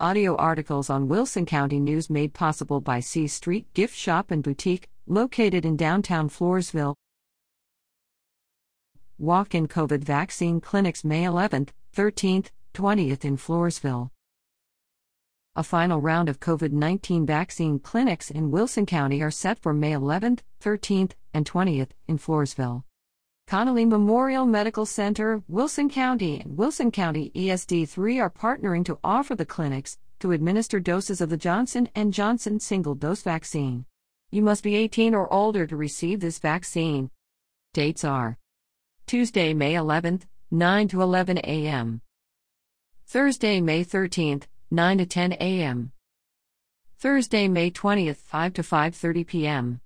Audio articles on Wilson County News made possible by C Street Gift Shop and Boutique, located in downtown Floresville. Walk in COVID vaccine clinics May 11th, 13th, 20th in Floresville. A final round of COVID 19 vaccine clinics in Wilson County are set for May 11th, 13th, and 20th in Floresville. Connally Memorial Medical Center, Wilson County, and Wilson County ESD3 are partnering to offer the clinics to administer doses of the Johnson & Johnson single-dose vaccine. You must be 18 or older to receive this vaccine. Dates are Tuesday, May 11th, 9 to 11 a.m. Thursday, May 13th, 9 to 10 a.m. Thursday, May 20th, 5 to 5:30 p.m.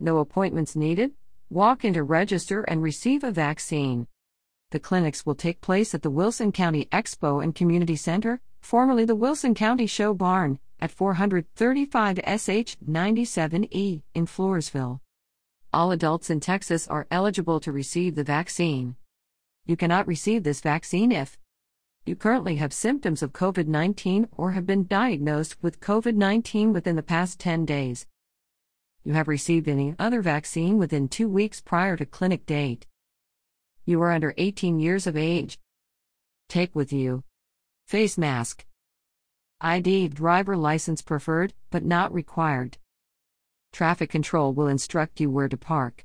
No appointments needed. Walk in to register and receive a vaccine. The clinics will take place at the Wilson County Expo and Community Center, formerly the Wilson County Show Barn, at 435 SH 97E in Floresville. All adults in Texas are eligible to receive the vaccine. You cannot receive this vaccine if you currently have symptoms of COVID 19 or have been diagnosed with COVID 19 within the past 10 days you have received any other vaccine within two weeks prior to clinic date. You are under 18 years of age. Take with you face mask, ID driver license preferred, but not required. Traffic control will instruct you where to park.